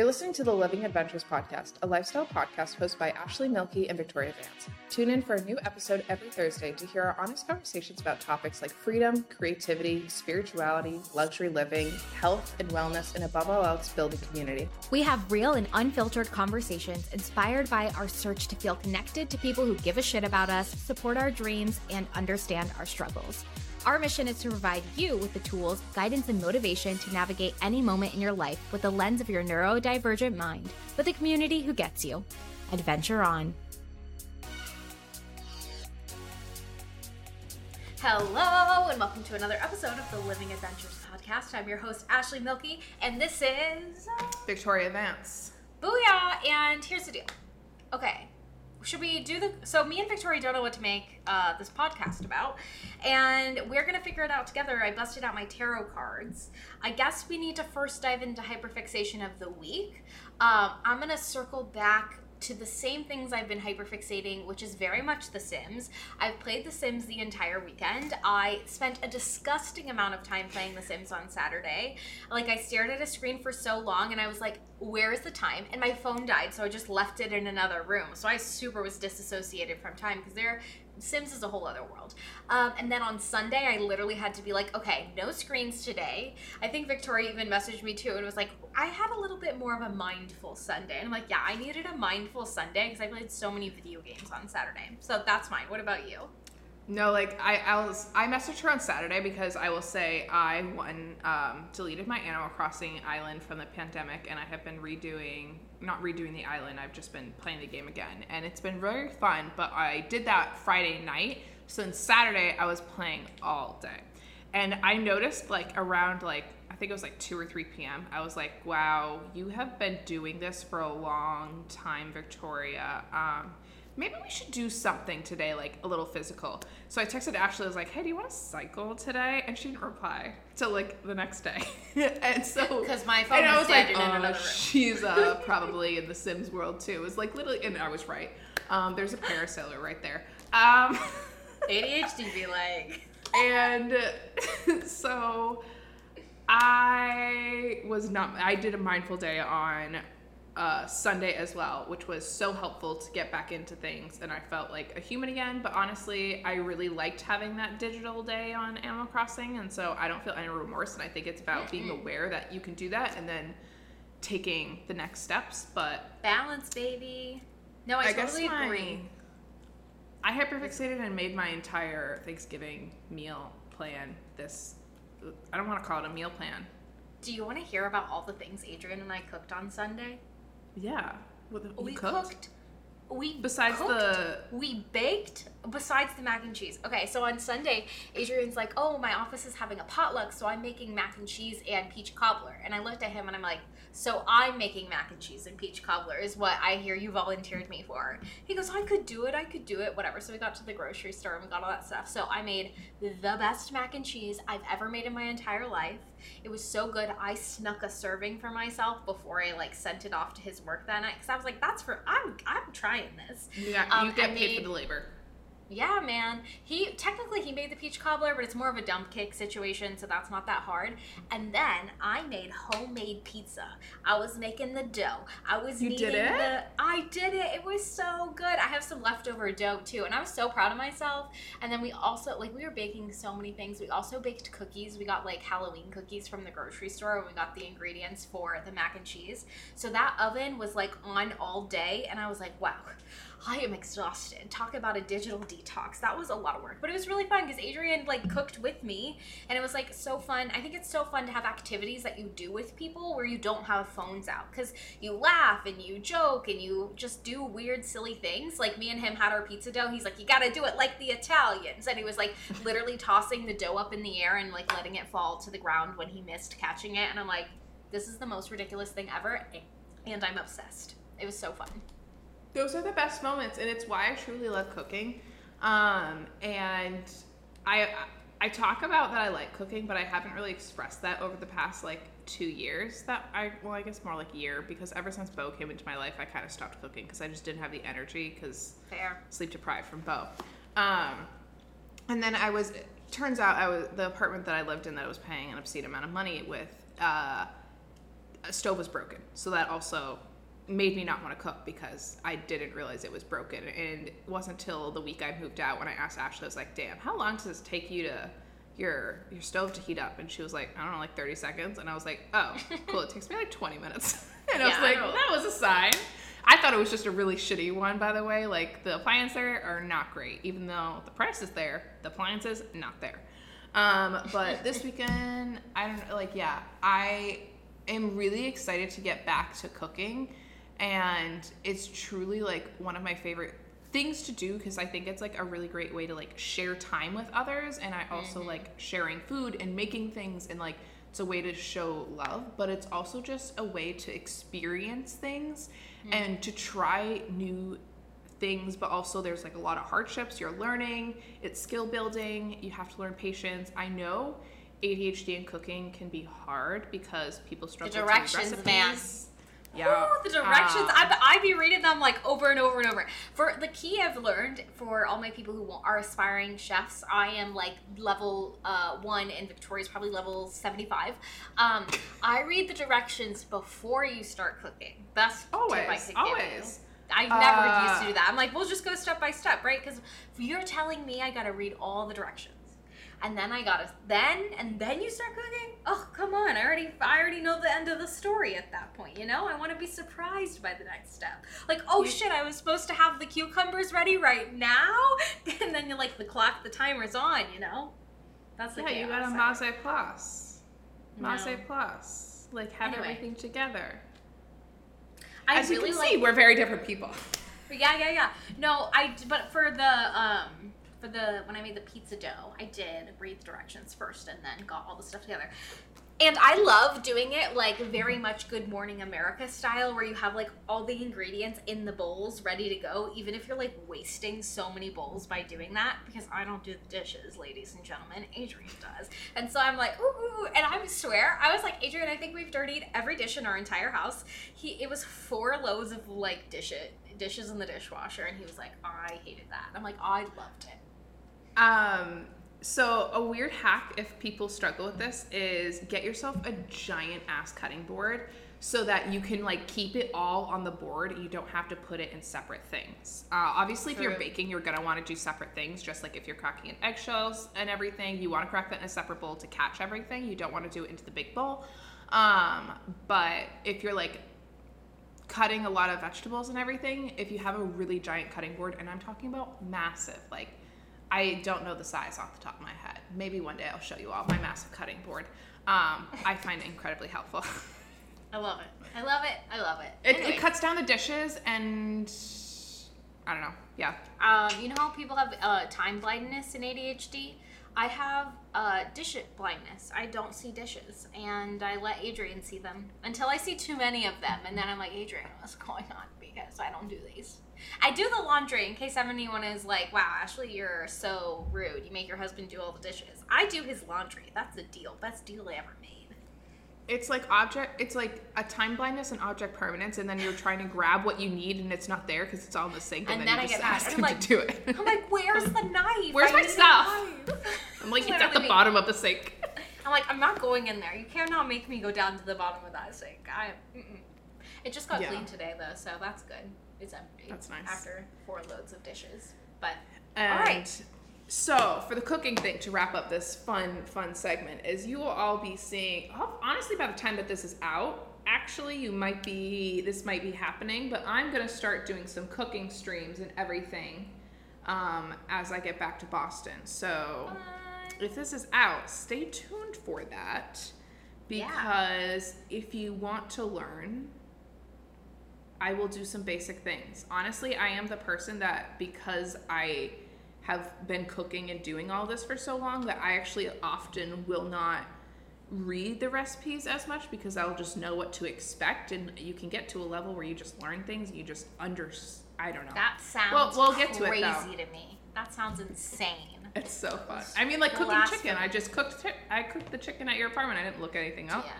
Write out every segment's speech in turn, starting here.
You're listening to the Living Adventures Podcast, a lifestyle podcast hosted by Ashley Mielke and Victoria Vance. Tune in for a new episode every Thursday to hear our honest conversations about topics like freedom, creativity, spirituality, luxury living, health and wellness, and above all else, building community. We have real and unfiltered conversations inspired by our search to feel connected to people who give a shit about us, support our dreams, and understand our struggles. Our mission is to provide you with the tools, guidance, and motivation to navigate any moment in your life with the lens of your neurodivergent mind, with a community who gets you. Adventure on. Hello, and welcome to another episode of the Living Adventures podcast. I'm your host, Ashley Mielke, and this is uh, Victoria Vance. Booyah! And here's the deal. Okay, should we do the so me and victoria don't know what to make uh, this podcast about. And we're gonna figure it out together. I busted out my tarot cards. I guess we need to first dive into hyperfixation of the week. Um, i'm gonna circle back to the same things I've been hyperfixating, which is very much The Sims. I've played The Sims the entire weekend. I spent a disgusting amount of time playing The Sims on Saturday. Like, I stared at a screen for so long and I was like, where is the time? And my phone died, so I just left it in another room. So I super was disassociated from time because there Sims is a whole other world. Um, and then on Sunday, I literally had to be like, okay, no screens today. I think Victoria even messaged me too and was like, I had a little bit more of a mindful Sunday. And I'm like, yeah, I needed a mindful Sunday because I played so many video games on Saturday. So that's mine. What about you? No, like I, I was, I messaged her on Saturday because I will say I one um, deleted my Animal Crossing island from the pandemic, and I have been redoing, not redoing the island. I've just been playing the game again, and it's been very fun. But I did that Friday night, so then Saturday I was playing all day, and I noticed like around like I think it was like two or three p.m. I was like, wow, you have been doing this for a long time, Victoria. Um, maybe we should do something today, like a little physical. So I texted Ashley, I was like, hey, do you want to cycle today? And she didn't reply till like the next day. and so. Because my phone was, was like, oh. She's uh, probably in the Sims world too. It was like literally, and I was right. Um, there's a parasailer right there. Um, ADHD be like. And so I was not, I did a mindful day on uh, Sunday as well, which was so helpful to get back into things. And I felt like a human again. But honestly, I really liked having that digital day on Animal Crossing. And so I don't feel any remorse. And I think it's about being aware that you can do that and then taking the next steps. But balance, baby. No, I, I totally my, agree. I hyperfixated and made my entire Thanksgiving meal plan this. I don't want to call it a meal plan. Do you want to hear about all the things Adrian and I cooked on Sunday? Yeah. What, we cooked? cooked? We besides cooked, the we baked besides the mac and cheese. Okay, so on Sunday, Adrian's like, "Oh, my office is having a potluck, so I'm making mac and cheese and peach cobbler." And I looked at him and I'm like, "So I'm making mac and cheese and peach cobbler is what I hear you volunteered me for." He goes, "I could do it. I could do it. Whatever." So we got to the grocery store and we got all that stuff. So I made the best mac and cheese I've ever made in my entire life. It was so good. I snuck a serving for myself before I like sent it off to his work that night because I was like, "That's for I'm I'm trying this." Yeah, um, you get paid for the labor. Yeah, man. He technically he made the peach cobbler, but it's more of a dump cake situation, so that's not that hard. And then I made homemade pizza. I was making the dough. I was you kneading did it? the I did it. It was so good. I have some leftover dough too, and I was so proud of myself. And then we also like we were baking so many things. We also baked cookies. We got like Halloween cookies from the grocery store and we got the ingredients for the mac and cheese. So that oven was like on all day and I was like, wow. I am exhausted. Talk about a digital detox. That was a lot of work, but it was really fun because Adrian like cooked with me, and it was like so fun. I think it's so fun to have activities that you do with people where you don't have phones out because you laugh and you joke and you just do weird, silly things. Like me and him had our pizza dough. He's like, "You got to do it like the Italians," and he was like literally tossing the dough up in the air and like letting it fall to the ground when he missed catching it. And I'm like, "This is the most ridiculous thing ever," and I'm obsessed. It was so fun those are the best moments and it's why i truly love cooking. Um, and i i talk about that i like cooking but i haven't really expressed that over the past like two years that i well i guess more like a year because ever since bo came into my life i kind of stopped cooking because i just didn't have the energy because sleep deprived from bo. Um, and then i was turns out i was the apartment that i lived in that i was paying an obscene amount of money with uh, a stove was broken. So that also made me not want to cook because I didn't realize it was broken. And it wasn't until the week I moved out when I asked Ashley, I was like, damn, how long does this take you to your your stove to heat up? And she was like, I don't know, like 30 seconds. And I was like, oh, cool. It takes me like 20 minutes. and I was Yeah, I like, know. that was a sign. I thought it was just a really shitty one, by the way. Like the appliances there are not great, even though the price is there. The appliances not there. Um, but this weekend, I don't know. Like, yeah, I am really excited to get back to cooking, and it's truly like one of my favorite things to do because I think it's like a really great way to like share time with others, and I also mm-hmm. like sharing food and making things and like it's a way to show love, but it's also just a way to experience things mm-hmm. and to try new things, but also there's like a lot of hardships you're learning. It's skill building. You have to learn patience. I know ADHD and cooking can be hard because people struggle read directions, man. recipes. Yeah, the directions. Uh, I I be reading them like over and over and over. For the key I've learned for all my people who are aspiring chefs, I am like level uh, one, and Victoria's probably level seventy five. Um, I read the directions before you start cooking. Best tip I always, could always. I never Uh, used to do that. I'm like, we'll just go step by step, right? Because you're telling me I gotta read all the directions, and then I gotta then and then you start cooking. Oh, come on! I already I already know the end of the story at that point. You know, I want to be surprised by the next step. Like, oh You- shit, I was supposed to have the cucumbers ready right now, and then you're like the clock, the timer's on. You know, that's the Yeah, you got a. Maze Plus. No. Maze Plus. Like have Anyway. everything together. I As really you can like see, we're very different people. Yeah, yeah, yeah. No, I. But for the um, for the when I made the pizza dough, I did read the directions first and then got all the stuff together. And I love doing it like very much Good Morning America style, where you have like all the ingredients in the bowls ready to go, even if you're like wasting so many bowls by doing that. Because I don't do the dishes, ladies and gentlemen. Adrian does, and so I'm like, ooh, and I swear, I was like, Adrian, I think we've dirtied every dish in our entire house. He, it was four loads of like dish it, dishes in the dishwasher, and he was like, I hated that. I'm like, I loved it. Um, so a weird hack if people struggle with this is get yourself a giant ass cutting board so that you can like keep it all on the board. You don't have to put it in separate things. Uh, obviously, if you're baking, you're gonna want to do separate things. Just like if you're cracking in eggshells and everything, you want to crack that in a separate bowl to catch everything. You don't want to do it into the big bowl. Um, but if you're like cutting a lot of vegetables and everything, if you have a really giant cutting board, and I'm talking about massive, like I don't know the size off the top of my head. Maybe one day I'll show you all my massive cutting board. Um, I find it incredibly helpful. I love it. I love it. I love it. It, Anyway, it cuts down the dishes and I don't know. Yeah. Um, you know how people have uh, time blindness in ADHD? I have uh, dish blindness. I don't see dishes, and I let Adrian see them until I see too many of them, and then I'm like, Adrian, what's going on? Because I don't do these. I do the laundry in case anyone is like, wow, Ashley, you're so rude. You make your husband do all the dishes. I do his laundry. That's the deal. Best deal I ever made. It's like object. It's like a time blindness and object permanence, and then you're trying to grab what you need, and it's not there because it's all in the sink, and, And then, then you I just ask him like- to do it. I'm like, where's the knife? Where's I my stuff? knife." I'm like, it's at the bottom of the sink. I'm like, I'm not going in there. You cannot make me go down to the bottom of that sink. I. Mm-mm. It just got Yeah. clean today though, so that's good. It's empty. That's nice. After four loads of dishes, but And right. So for the cooking thing to wrap up this fun, fun segment is you will all be seeing honestly by the time that this is out, actually you might be this might be happening, but I'm gonna start doing some cooking streams and everything um, as I get back to Boston. So if this is out, stay tuned for that. Yeah. Because if you want to learn, I will do some basic things. Honestly, I am the person that because I have been cooking and doing all this for so long that I actually often will not read the recipes as much because I'll just know what to expect and you can get to a level where you just learn things and you just under I don't know. that sounds Well, we'll get to it, crazy though. to me. That sounds insane. It's so fun. I mean, like cooking Blasphemy. chicken. I just cooked. I cooked the chicken at your apartment. I didn't look anything up. Yeah.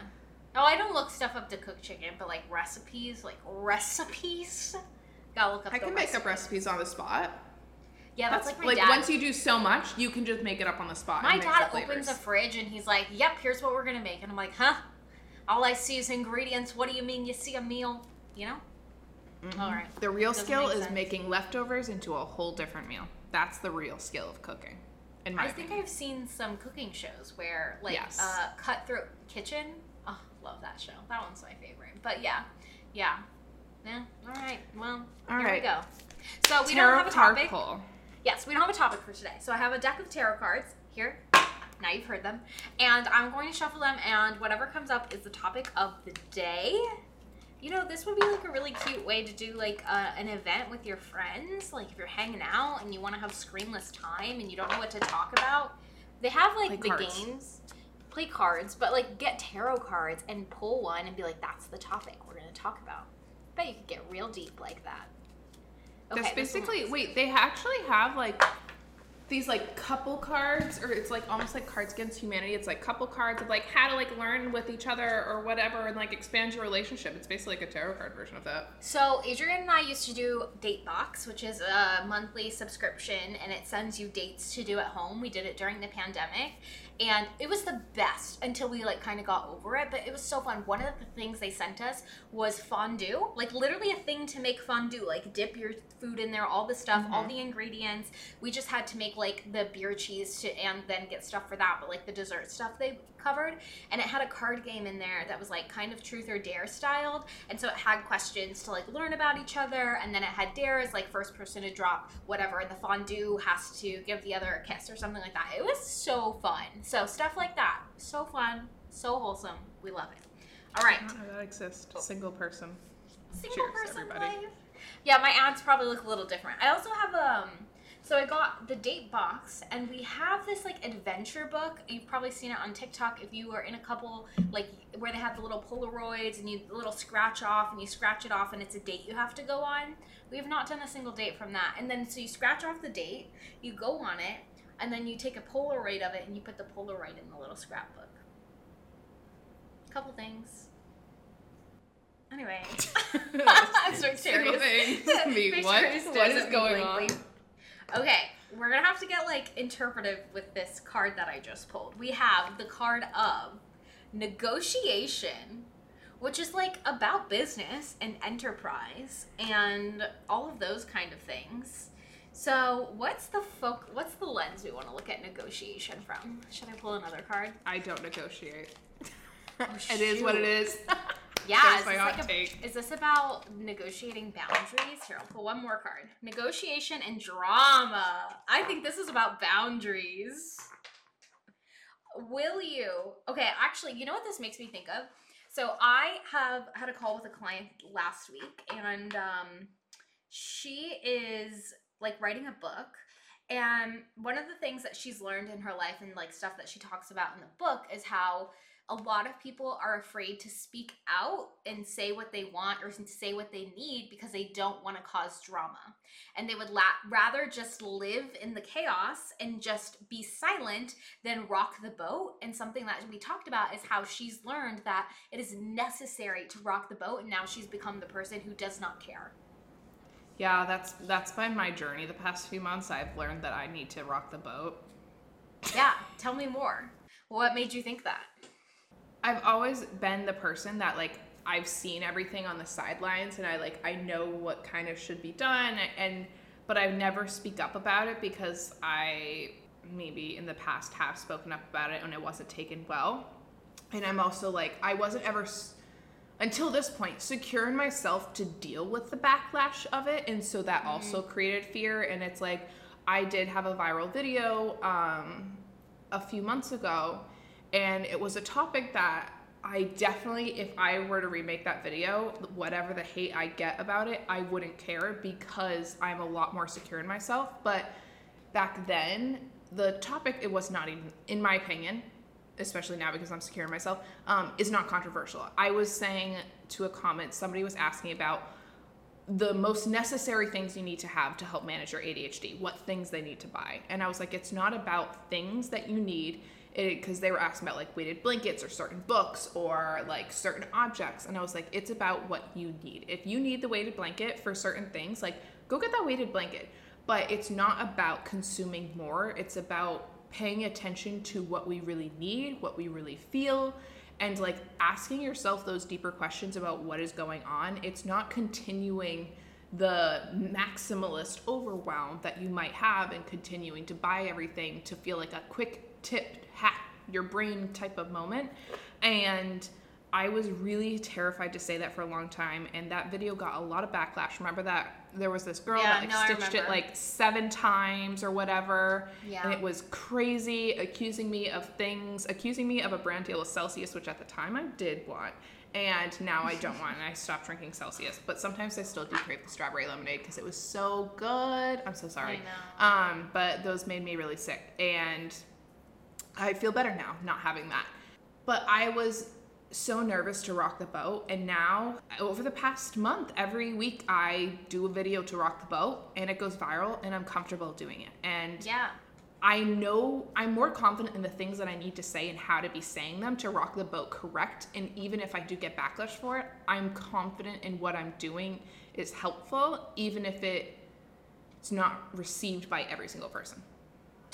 Oh, I don't look stuff up to cook chicken, but like recipes, like recipes. Gotta look up. I the can make up recipes. recipes on the spot. Yeah, that's, like my like dad. once you do so much, you can just make it up on the spot. My dad opens flavors. a fridge and he's like, "Yep, here's what we're gonna make," and I'm like, "Huh." All I see is ingredients. What do you mean you see a meal? You know? All right. The real Doesn't skill is sense. making leftovers into a whole different meal. That's the real skill of cooking. In my I think opinion. I've seen some cooking shows where, like, Yes. uh, Cutthroat Kitchen. Oh, love that show. That one's my favorite. But yeah, yeah, yeah. All right. Well, All here right. we go. So we Tarot don't have a card topic. pull. Yes, we don't have a topic for today. So I have a deck of tarot cards here. Now you've heard them, and I'm going to shuffle them, and whatever comes up is the topic of the day. You know, this would be like a really cute way to do like uh, an event with your friends. Like if you're hanging out and you want to have screenless time and you don't know what to talk about, they have like the cards. games, play cards, but like get tarot cards and pull one and be like, "That's the topic we're going to talk about." bet you could get real deep like that. That's this basically wait. They actually have like these like couple cards, or it's like almost like Cards Against Humanity. It's like couple cards of like how to like learn with each other or whatever, and like expand your relationship. It's basically like a tarot card version of that. So Adrian and I used to do Date Box, which is a monthly subscription, and it sends you dates to do at home. We did it during the pandemic, and it was the best until we like kind of got over it. But it was so fun. One of the things they sent us was fondue, like literally a thing to make fondue, like dip your food in there, all the stuff, all mm-hmm. the ingredients. We just had to make like the beer cheese to, and then get stuff for that, but like the dessert stuff they covered, and it had a card game in there that was like kind of truth or dare styled, and so it had questions to like learn about each other, and then it had dares like first person to drop whatever, and the fondue has to give the other a kiss or something like that. It was so fun. So stuff like that, so fun, so wholesome. We love it. All right, I that exists. Single person. single Cheers, person everybody. life. Yeah, my ads probably look a little different. I also have um so I got the date box and we have this like adventure book. You've probably seen it on TikTok if you are in a couple like where they have the little Polaroids and you the little scratch off and you scratch it off and it's a date you have to go on. We have not done a single date from that. And then so you scratch off the date, you go on it, and then you take a Polaroid of it and you put the Polaroid in the little scrapbook. Couple things. Anyway. I'm so serious. Me, what? What at is going on? Okay, we're gonna have to get like interpretive with this card that I just pulled. We have the card of negotiation, which is like about business and enterprise and all of those kind of things. So, what's the folk? What's the lens we want to look at negotiation from? Should I pull another card? I don't negotiate. Oh, it is what it is. Yeah, is this, like a- is this about negotiating boundaries? Here, I'll pull one more card. Negotiation and drama. I think this is about boundaries. Will you? Okay, actually, you know what this makes me think of? So I have had a call with a client last week, and um, she is like writing a book. And one of the things that she's learned in her life and like stuff that she talks about in the book is how a lot of people are afraid to speak out and say what they want or say what they need because they don't want to cause drama. And they would la- rather just live in the chaos and just be silent than rock the boat. And something that we talked about is how she's learned that it is necessary to rock the boat. And now she's become the person who does not care. Yeah, that's that's been my journey the past few months. I've learned that I need to rock the boat. Yeah, tell me more. What made you think that? I've always been the person that like I've seen everything on the sidelines and I like I know what kind of should be done and but I've never speak up about it because I maybe in the past have spoken up about it and it wasn't taken well. And I'm also like I wasn't ever until this point secure in myself to deal with the backlash of it. And so that also created fear. And it's like I did have a viral video um a few months ago and it was a topic that I definitely, if I were to remake that video, whatever the hate I get about it, I wouldn't care because I'm a lot more secure in myself. But back then, the topic, it was not even, in my opinion, especially now because I'm secure in myself, um, is not controversial. I was saying to a comment, somebody was asking about the most necessary things you need to have to help manage your ADHD, what things they need to buy. And I was like, it's not about things that you need, because they were asking about like weighted blankets or certain books or like certain objects. And I was like, it's about what you need. If you need the weighted blanket for certain things, like go get that weighted blanket. But it's not about consuming more, it's about paying attention to what we really need, what we really feel, and like asking yourself those deeper questions about what is going on. It's not continuing the maximalist overwhelm that you might have and continuing to buy everything to feel like a quick tip hack your brain type of moment. And I was really terrified to say that for a long time, and that video got a lot of backlash. Remember that there was this girl Yeah, that like no, stitched it like seven times or whatever, Yeah. and it was crazy, accusing me of things, accusing me of a brand deal with Celsius, which at the time I did want, and now I don't want, and I stopped drinking Celsius. But sometimes I still do crave the strawberry lemonade because it was so good. I'm so sorry. I Um, but those made me really sick, and I feel better now not having that. But I was so nervous to rock the boat, and now over the past month, every week I do a video to rock the boat, and it goes viral, and I'm comfortable doing it. And Yeah. I know I'm more confident in the things that I need to say and how to be saying them to rock the boat correct. And even if I do get backlash for it, I'm confident in what I'm doing is helpful, even if it it's not received by every single person.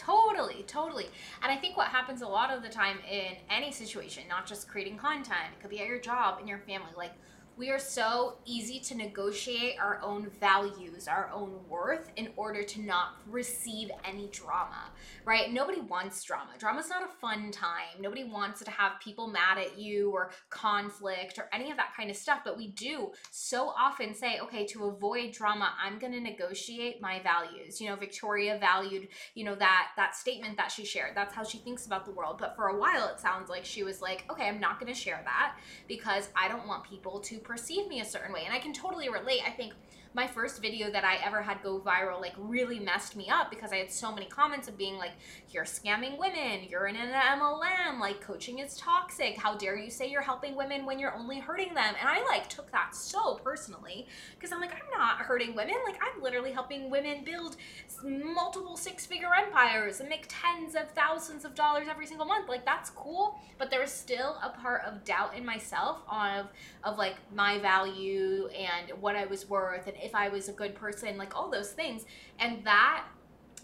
Totally, totally. And I think what happens a lot of the time in any situation, not just creating content, it could be at your job, in your family, like we are so easy to negotiate our own values, our own worth in order to not receive any drama, right? Nobody wants drama. Drama's not a fun time. Nobody wants to have people mad at you or conflict or any of that kind of stuff, but we do so often say, okay, to avoid drama, I'm going to negotiate my values. You know, Victoria valued you know that that statement that she shared that's how she thinks about the world but for a while it sounds like she was like okay i'm not going to share that because i don't want people to perceive me a certain way and i can totally relate. I think my first video that I ever had go viral like really messed me up because I had so many comments of being like, you're scamming women, you're in an MLM, like coaching is toxic. How dare you say you're helping women when you're only hurting them? And I like took that so personally because I'm like, I'm not hurting women. Like I'm literally helping women build multiple six-figure empires and make tens of thousands of dollars every single month. Like that's cool, but there was still a part of doubt in myself of of like my value and what I was worth and if I was a good person, like all those things. And that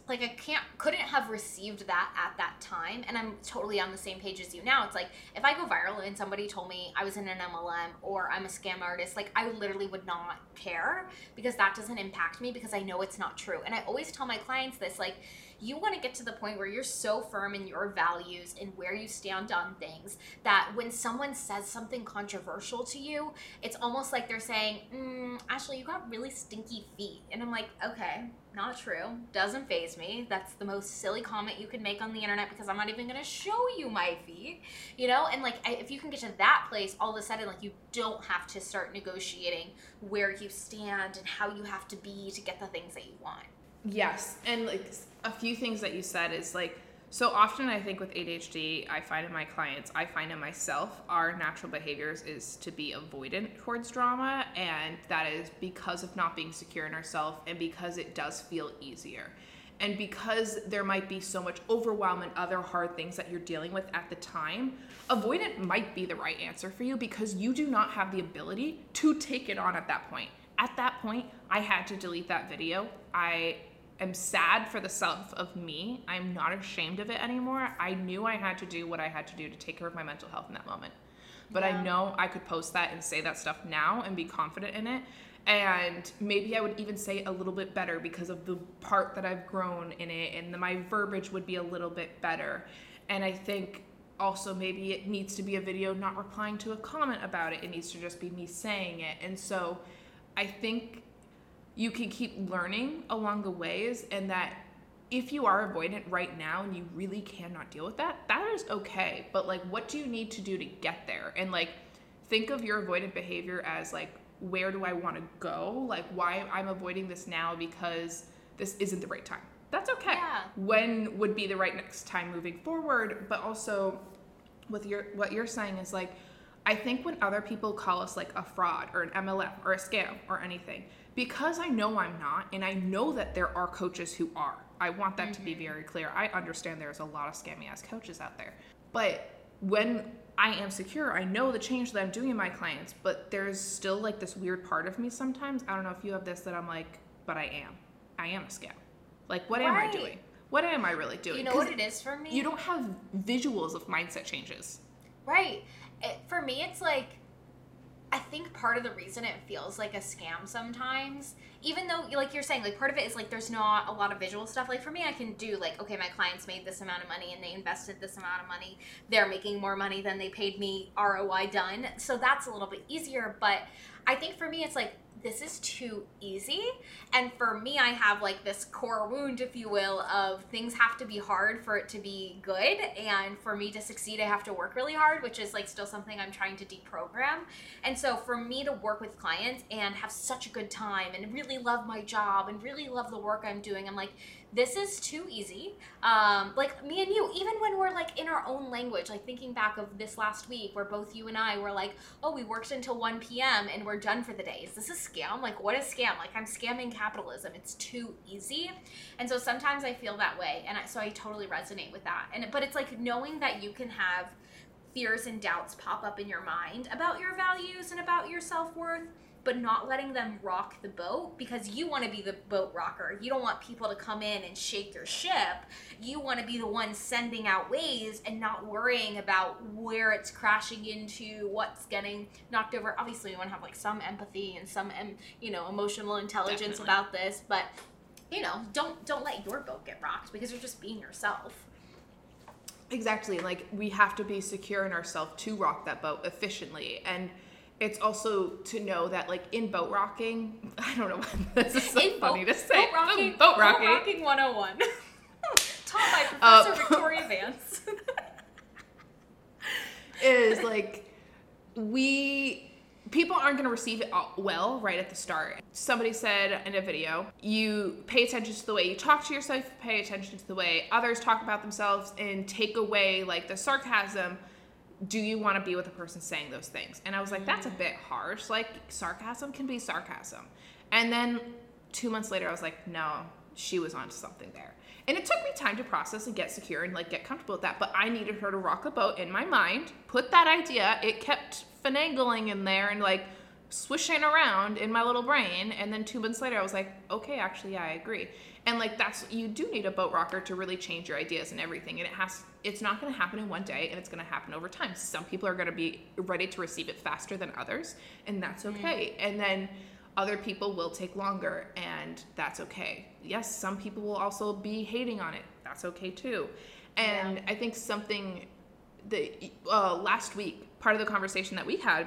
like I can't couldn't have received that at that time and I'm totally on the same page as you now. It's like if I go viral and somebody told me I was in an MLM or I'm a scam artist, like I literally would not care because that doesn't impact me because I know it's not true. And I always tell my clients this like you want to get to the point where you're so firm in your values and where you stand on things that when someone says something controversial to you, it's almost like they're saying, mm, Ashley, you got really stinky feet. And I'm like, okay, not true. Doesn't phase me. That's the most silly comment you can make on the internet because I'm not even going to show you my feet, you know? And like, if you can get to that place, all of a sudden, like, you don't have to start negotiating where you stand and how you have to be to get the things that you want. Yes, and like a few things that you said is like so often I think with ADHD, I find in my clients, I find in myself, our natural behaviors is to be avoidant towards drama, and that is because of not being secure in ourselves and because it does feel easier. And because there might be so much overwhelm and other hard things that you're dealing with at the time, avoidant might be the right answer for you because you do not have the ability to take it on at that point. At that point, I had to delete that video. I am sad for the self of me. I'm not ashamed of it anymore. I knew I had to do what I had to do to take care of my mental health in that moment. But I know I could post that and say that stuff now and be confident in it. And maybe I would even say it a little bit better because of the part that I've grown in it, and the, my verbiage would be a little bit better. And I think also maybe it needs to be a video not replying to a comment about it, it needs to just be me saying it. And so I think you can keep learning along the ways and that if you are avoidant right now and you really cannot deal with that that is okay. But like what do you need to do to get there? And like think of your avoidant behavior as like where do i want to go? Like why i'm avoiding this now because this isn't the right time. That's okay. Yeah. when would be the right next time moving forward. But also with your what you're saying is like I think when other people call us like a fraud or an MLM or a scam or anything, because I know I'm not, and I know that there are coaches who are. I want that to be mm-hmm. very clear. I understand there's a lot of scammy ass coaches out there. But when I am secure, I know the change that I'm doing in my clients, but there's still like this weird part of me sometimes. I don't know if you have this that I'm like, but I am. I am a scam. Like, what am I doing? What am I really doing? You know what it is for me? You don't have visuals of mindset changes. Right. It, for me, it's like, I think part of the reason it feels like a scam sometimes, even though, like you're saying, like part of it is like there's not a lot of visual stuff. Like for me, I can do like, okay, my clients made this amount of money and they invested this amount of money. They're making more money than they paid me ROI done. So that's a little bit easier. But I think for me, it's like, this is too easy. And for me, I have like this core wound, if you will, of things have to be hard for it to be good. And for me to succeed, I have to work really hard, which is like still something I'm trying to deprogram. And so for me to work with clients and have such a good time and really love my job and really love the work I'm doing, I'm like, this is too easy. Um, like me and you, even when we're like in our own language, like thinking back of this last week where both you and I were like, oh, we worked until 1 p.m. and we're done for the day. Is this a scam? Like, what is scam? Like, I'm scamming capitalism. It's too easy. And so sometimes I feel that way. And I, so I totally resonate with that. And But it's like knowing that you can have fears and doubts pop up in your mind about your values and about your self worth but not letting them rock the boat because you want to be the boat rocker. You don't want people to come in and shake your ship. You want to be the one sending out waves and not worrying about where it's crashing into, what's getting knocked over. Obviously, you want to have like some empathy and some, you know, emotional intelligence Definitely. about this, but you know, don't don't let your boat get rocked because you're just being yourself. Exactly. Like we have to be secure in ourselves to rock that boat efficiently and it's also to know that like in boat rocking, I don't know why this is so in funny boat, to say. Boat rocking, boat rocking. Boat rocking 101. Taught by uh, Professor uh, Victoria Vance. is like we people aren't going to receive it well right at the start. Somebody said in a video, you pay attention to the way you talk to yourself, pay attention to the way others talk about themselves, and take away like the sarcasm do you want to be with a person saying those things? And I was like, that's a mm. bit harsh. Like, sarcasm can be sarcasm. And then two months later, I was like, no, she was onto something there. And it took me time to process and get secure and like get comfortable with that. But I needed her to rock the boat in my mind, put that idea, it kept finagling in there and like swishing around in my little brain. And then two months later, I was like, okay, actually, yeah, I agree. And like, that's, you do need a boat rocker to really change your ideas and everything. And it has, it's not going to happen in one day and it's going to happen over time. Some people are going to be ready to receive it faster than others, and that's mm-hmm. okay. Mm-hmm. And then other people will take longer, and that's okay. Yes, some people will also be hating on it. That's okay too. And yeah. I think something that uh, last week, part of the conversation that we had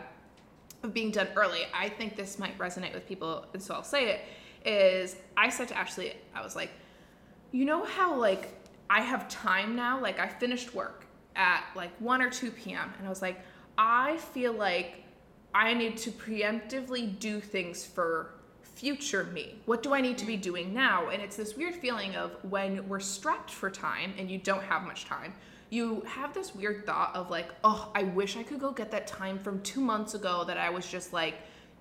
of being done early, I think this might resonate with people, and so I'll say it. Is I said to Ashley, I was like, you know how like I have time now. Like I finished work at like 1 or 2 p.m. and I was like, I feel like I need to preemptively do things for future me. What do I need to be doing now? And it's this weird feeling of when we're strapped for time and you don't have much time, you have this weird thought of like, oh, I wish I could go get that time from two months ago that I was just like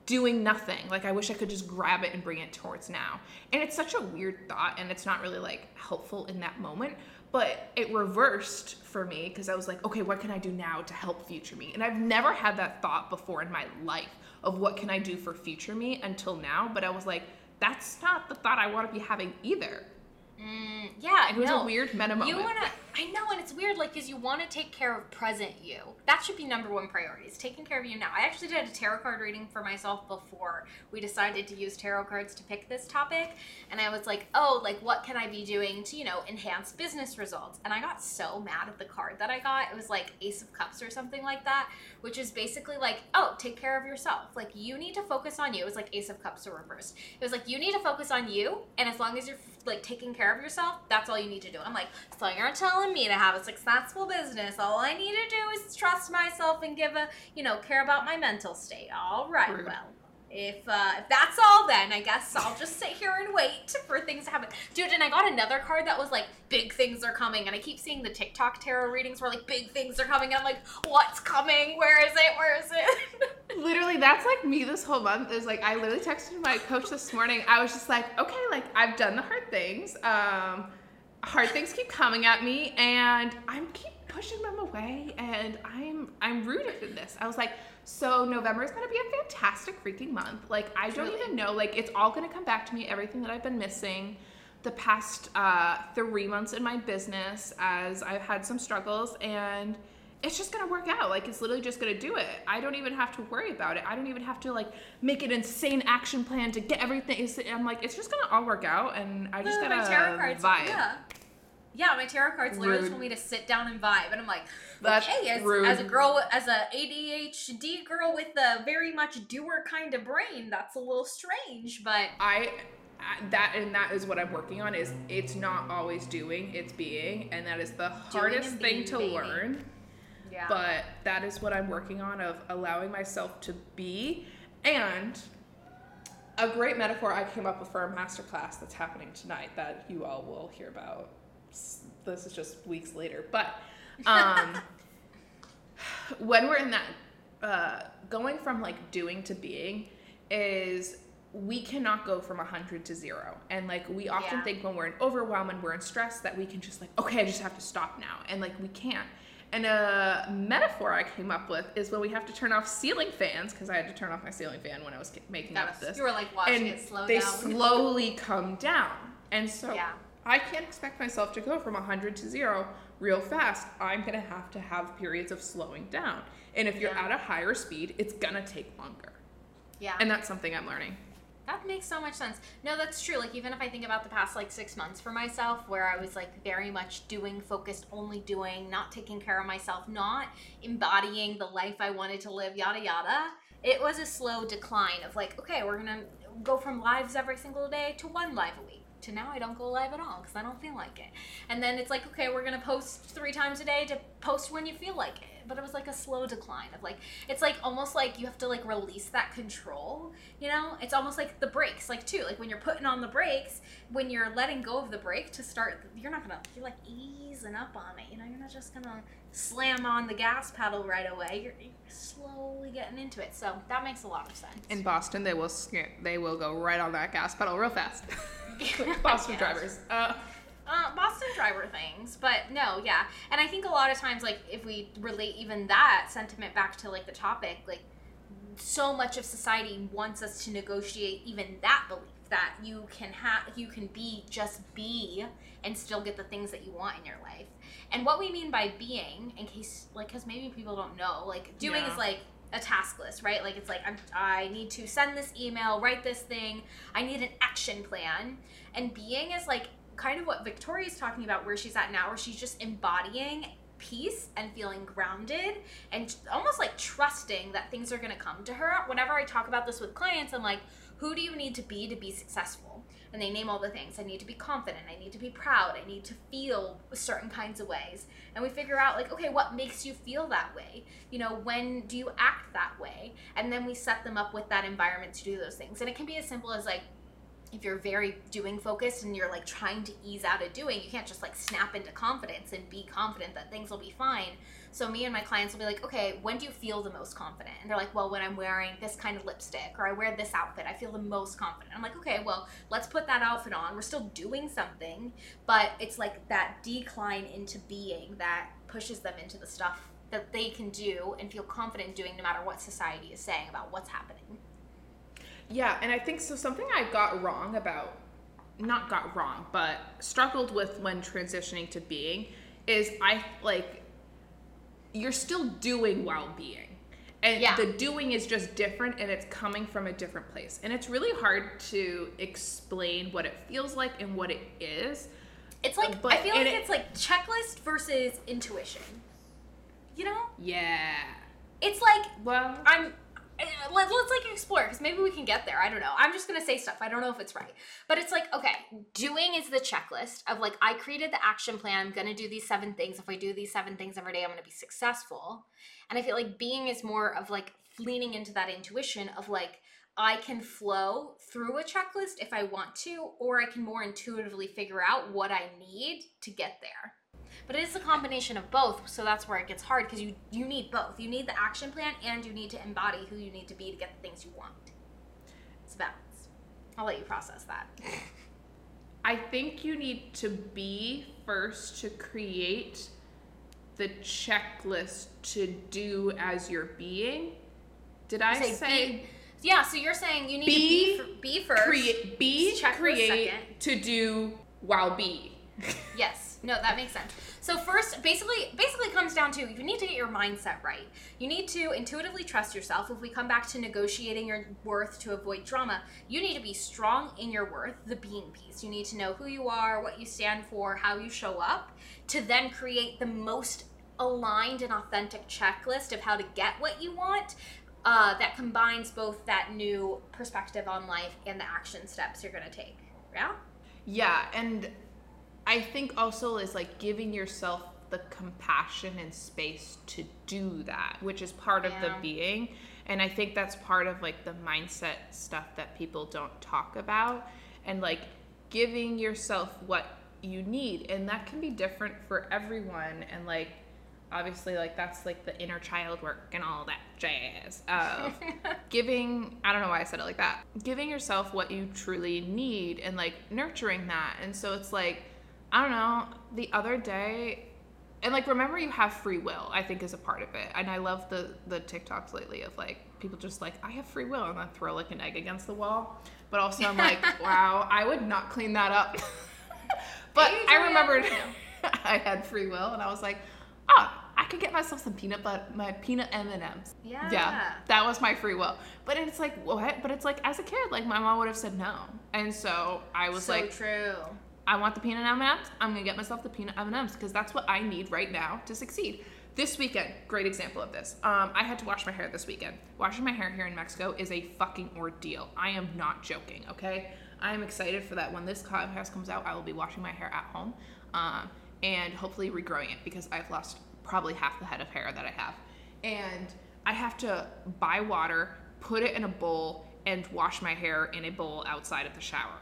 doing nothing. Like I wish I could just grab it and bring it towards now. And it's such a weird thought and it's not really like helpful in that moment, but it reversed for me because I was like, okay, what can I do now to help future me? And I've never had that thought before in my life of what can I do for future me until now, but I was like, that's not the thought I want to be having either. Mm, yeah, it was no. a weird meta moment. You wanna, I know, and it's weird, like, because you want to take care of present you. That should be number one priority. Is taking care of you now. I actually did a tarot card reading for myself before we decided to use tarot cards to pick this topic, and I was like, oh, like, what can I be doing to, you know, enhance business results? And I got so mad at the card that I got. It was like Ace of Cups or something like that, which is basically like, oh, take care of yourself. Like, you need to focus on you. It was like Ace of Cups or reversed. It was like you need to focus on you, and as long as you're like taking care of yourself, that's all you need to do. I'm like, so you're telling me to have a successful business. All I need to do is trust myself and give a, you know, care about my mental state. All right, Rude. well. If, uh, if that's all, then I guess I'll just sit here and wait for things to happen. Dude, and I got another card that was like, big things are coming. And I keep seeing the TikTok tarot readings where like, big things are coming. And I'm like, what's coming? Where is it? Where is it? literally, that's like me this whole month. Is like, I literally texted my coach this morning. I was just like, okay, like, I've done the hard things. Um, hard things keep coming at me, and I'm keep pushing them away. And I'm, I'm rooted in this. I was like, so November is going to be a fantastic freaking month. Like I don't really? even know. Like it's all going to come back to me. Everything that I've been missing the past uh, three months in my business, as I've had some struggles, and it's just gonna work out. Like it's literally just gonna do it. I don't even have to worry about it. I don't even have to like make an insane action plan to get everything. I'm like, it's just gonna all work out, and I just No, gotta my tarot cards. vibe. Yeah. Yeah, my tarot cards literally Rude. told me to sit down and vibe, and I'm like, That's okay, as, rude. as a girl, as a ADHD girl with a very much doer kind of brain, that's a little strange, but I that and that is what I'm working on. Is it's not always doing, it's being, and that is the hardest and thing to baby. learn. yeah. but that is what I'm working on of allowing myself to be. And a great metaphor I came up with for a masterclass that's happening tonight that you all will hear about. This is just weeks later, but um, when we're in that uh, going from like doing to being is we cannot go from 100 to zero and like we often Yeah. think when we're in overwhelm and we're in stress that we can just like okay i just have to stop now and like we can't and a metaphor i came up with is when we have to turn off ceiling fans because i had to turn off my ceiling fan when i was making that up was, this you were like watching and it slow they down. slowly come down and so Yeah. I can't expect myself to go from 100 to zero real fast i'm going to have to have periods of slowing down and if you're Yeah. at a higher speed it's going to take longer yeah. and that's something i'm learning That makes so much sense. No, that's true. Like even if I think about the past like six months for myself, where I was like very much doing, focused, only doing, not taking care of myself, not embodying the life I wanted to live, yada yada. It was a slow decline of like, okay, we're gonna go from lives every single day to one live a week. To now, I don't go live at all because I don't feel like it. And then it's like, okay, we're gonna post three times a day to post when you feel like it. But it was like a slow decline of like, it's like almost like you have to like release that control you know, it's almost like the brakes, like too, like when you're putting on the brakes, when you're letting go of the brake to start, you're not gonna, you're like easing up on it. You know, you're not just gonna slam on the gas pedal right away. You're, you're slowly getting into it. So that makes a lot of sense. in boston they will they will go right on that gas pedal real fast boston drivers uh, uh, Boston driver things, but no, yeah. And I think a lot of times, like, if we relate even that sentiment back to like the topic, like, so much of society wants us to negotiate even that belief that you can have, you can be just be and still get the things that you want in your life. And what we mean by being, in case, like, because maybe people don't know, like, doing Yeah. is like a task list, right? Like, it's like I'm, I need to send this email, write this thing. I need an action plan. And being is like kind of what Victoria's talking about where she's at now, where she's just embodying peace and feeling grounded and almost like trusting that things are going to come to her. Whenever I talk about this with clients, I'm like, who do you need to be to be successful? And they name all the things. I need to be confident. I need to be proud. I need to feel certain kinds of ways. And we figure out, like, okay, what makes you feel that way? You know, when do you act that way? And then we set them up with that environment to do those things. And it can be as simple as, like, if you're very doing focused and you're like trying to ease out of doing, you can't just like snap into confidence and be confident that things will be fine. So me and my clients will be like, okay, when do you feel the most confident? And they're like, well, when I'm wearing this kind of lipstick or I wear this outfit, I feel the most confident. I'm like, okay, well, let's put that outfit on. We're still doing something, but it's like that decline into being that pushes them into the stuff that they can do and feel confident doing no matter what society is saying about what's happening. Yeah, and I think so. Something I got wrong about, not got wrong, but struggled with when transitioning to being is I like, you're still doing while being. And Yeah. the doing is just different and it's coming from a different place. And it's really hard to explain what it feels like and what it is. It's like But- I feel like it- it's like checklist versus intuition. You know, Yeah. it's like Well, I'm. Uh, Let, let's like explore because maybe we can get there. I don't know. I'm just gonna say stuff. I don't know if it's right, but it's like okay, doing is the checklist of like I created the action plan. I'm gonna do these seven things. If I do these seven things every day, I'm gonna be successful. And I feel like being is more of like leaning into that intuition of like I can flow through a checklist if I want to, or I can more intuitively figure out what I need to get there. But it is a combination of both, so that's where it gets hard because you you need both. You need the action plan and you need to embody who you need to be to get the things you want. It's a balance. I'll let you process that. I think you need to be first to create the checklist to do as you're being. Did I Say say, be- yeah, so you're saying you need Be- to be, be first. create be checklist create second. to do while be? Yes. No, that makes sense. So first, basically, basically comes down to you need to get your mindset right. You need to intuitively trust yourself. If we come back to negotiating your worth to avoid drama, you need to be strong in your worth, the being piece. You need to know who you are, what you stand for, how you show up, to then create the most aligned and authentic checklist of how to get what you want. Uh, that combines both that new perspective on life and the action steps you're going to take. Yeah. Yeah, and I think also is like giving yourself the compassion and space to do that, which is part of the being. And I think that's part of like the mindset stuff that people don't talk about and like giving yourself what you need. And that can be different for everyone. And like, obviously, like that's like the inner child work and all that jazz of giving i don't know why i said it like that giving yourself what you truly need and like nurturing that and so it's like i don't know the other day and like remember you have free will i think is a part of it and i love the the tiktoks lately of like people just like i have free will and then throw like an egg against the wall but also i'm like wow i would not clean that up but Hey, i remembered i had free will and i was like oh i could get myself some peanut butter my peanut m&ms Yeah. yeah, that was my free will. But it's like what? But it's like as a kid, like my mom would have said no, and so I was so like, true. I want the peanut M&Ms. I'm gonna get myself the peanut M&Ms because that's what I need right now to succeed. This weekend, great example of this. Um, I had to wash my hair this weekend. Washing my hair here in Mexico is a fucking ordeal. I am not joking. Okay, I am excited for that. When this podcast comes out, I will be washing my hair at home, um, and hopefully regrowing it because I've lost probably half the head of hair that I have, and I have to buy water, put it in a bowl, and wash my hair in a bowl outside of the shower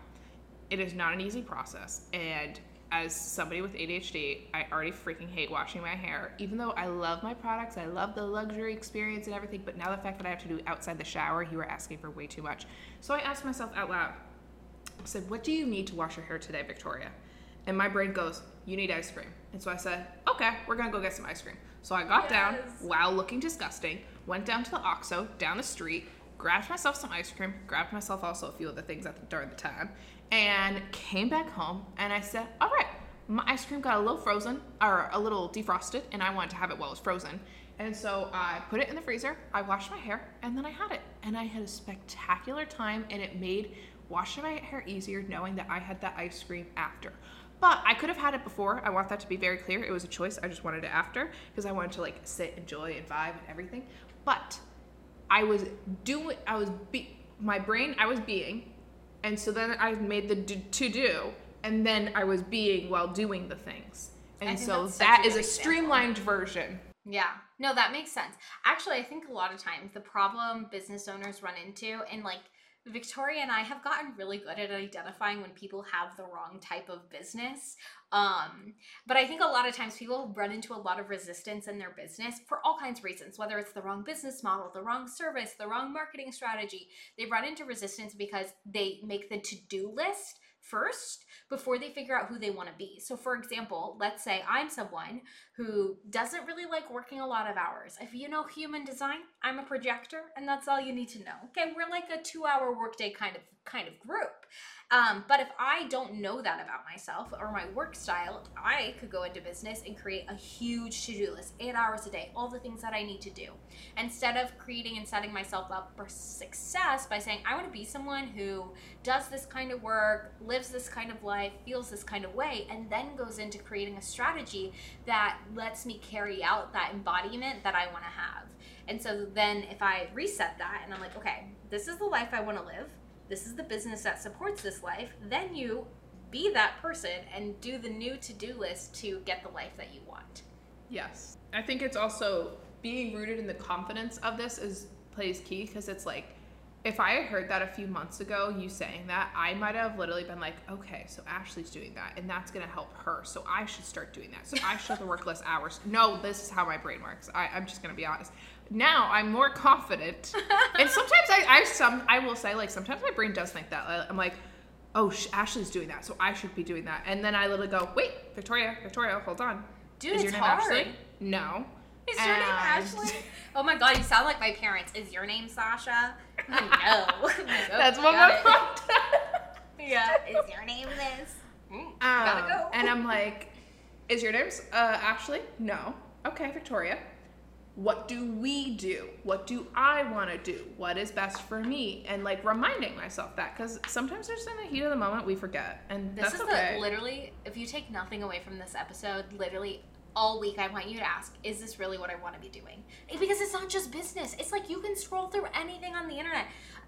it is not an easy process and as somebody with ADHD, I already freaking hate washing my hair. Even though I love my products, I love the luxury experience and everything, but now the fact that I have to do outside the shower, you are asking for way too much. So I asked myself out loud, I said, What do you need to wash your hair today, Victoria? And my brain goes, You need ice cream. And so I said, Okay, we're gonna go get some ice cream. So I got down Yes. while looking disgusting, went down to the OXXO down the street, grabbed myself some ice cream, grabbed myself also a few other things at the, during the time, and came back home. And I said, All right, my ice cream got a little frozen or a little defrosted, and I wanted to have it while it was frozen. And so I put it in the freezer, I washed my hair, and then I had it. And I had a spectacular time, and it made washing my hair easier knowing that I had that ice cream after. But I could have had it before. I want that to be very clear. It was a choice. I just wanted it after because I wanted to like sit, enjoy, and vibe and everything. But I was doing, I was be, my brain, I was being, and so then I made the do, to do, and then I was being while doing the things. And so that a is a example. streamlined version. Yeah. No, that makes sense. Actually, I think a lot of times the problem business owners run into, and like Victoria and I have gotten really good at identifying when people have the wrong type of business. Um, but I think a lot of times people run into a lot of resistance in their business for all kinds of reasons, whether it's the wrong business model, the wrong service, the wrong marketing strategy. They run into resistance because they make the to do list first before they figure out who they want to be. So, for example, let's say I'm someone who doesn't really like working a lot of hours. If you know human design, I'm a projector, and that's all you need to know. Okay, we're like a two-hour workday kind of kind of group. Um, but if I don't know that about myself or my work style, I could go into business and create a huge to-do list, eight hours a day, all the things that I need to do. Instead of creating and setting myself up for success by saying, I want to be someone who does this kind of work, lives this kind of life, feels this kind of way, and then goes into creating a strategy that lets me carry out that embodiment that I want to have. And so then if I reset that and I'm like, okay, this is the life I want to live, this is the business that supports this life, then you be that person and do the new to do list to get the life that you want. Yes. I think it's also being rooted in the confidence of this is plays key because it's like if I had heard that a few months ago, you saying that, I might have literally been like, okay, so Ashley's doing that, and that's gonna help her, so I should start doing that. So I should work less hours. No, this is how my brain works. I, I'm just gonna be honest. Now I'm more confident, and sometimes I, I some I will say like sometimes my brain does think that. I'm like, oh, sh- Ashley's doing that, so I should be doing that, and then I literally go, wait, Victoria, Victoria, hold on. Dude, is it's your name hard. Ashley? No. Is your name Ashley? Oh my god, you sound like my parents. Is your name Sasha? no. Oh, That's what my mom does. Yeah. Is your name this? Mm, Um, gotta go. And I'm like, Is your name uh, Ashley? No. Okay, Victoria. What do we do? What do I want to do? What is best for me? And like reminding myself that because sometimes just in the heat of the moment we forget, and This that's is okay. the literally, if you take nothing away from this episode, literally all week I want you to ask, is this really what I want to be doing? Because it's not just business. It's like you can scroll through anything on the internet.